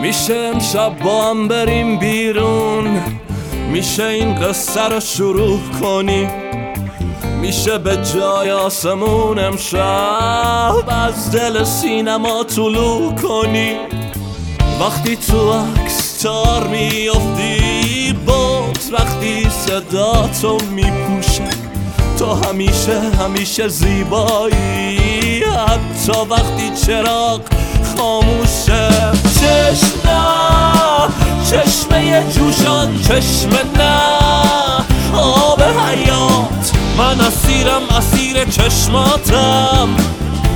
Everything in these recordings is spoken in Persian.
میشه امشب با هم بریم بیرون. میشه این قصه رو شروع کنی میشه به جای آسمون امشب از دل سینما طلوع کنی وقتی تو عکس تار میافتی بود وقتی صدا تو میپوشه. تو همیشه همیشه زیبایی. حتی وقتی چراغ خاموشه. جوشان چشم نه. آب حیات من اسیرم اسیر چشماتم.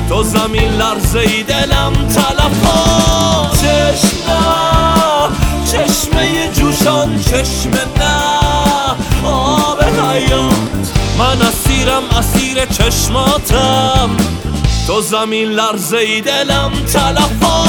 تو زمین لرزه ای دلم تلفا چشم نه چشمه جوشان چشم نه. آب حیات من اسیرم اسیر چشماتم. تو زمین لرزه ای دلم تلفا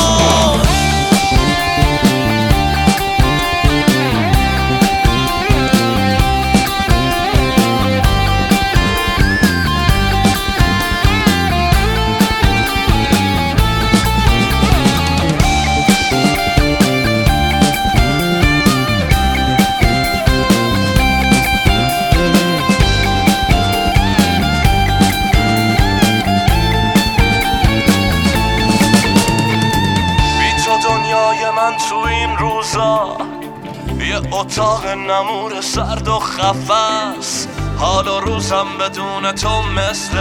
یه اتاق نمور سرد و خفست حال و روزم بدون تو مثل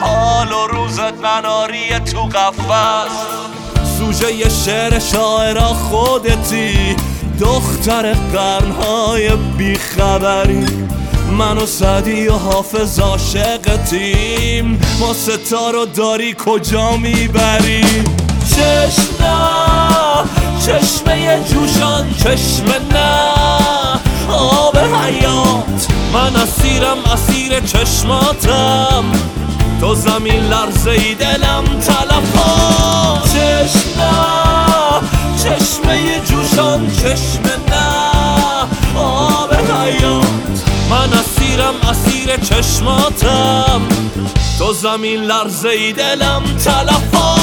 حال و روزت مناری تو قفس. سوژه شعر شاعرا خودتی. دختر قرنهای بیخبری. من و سعدی و حافظ عاشقتیم. ما ستارو داری کجا می‌بری؟ چشم نه آب حیات. من اسیرم اسیر چشماتم. تو زمین لرزه ای دلم تلفا چشم نه چشمه جوشان چشم نه آب حیات. من اسیرم اسیر چشماتم. تو زمین لرزه ای دلم تلفا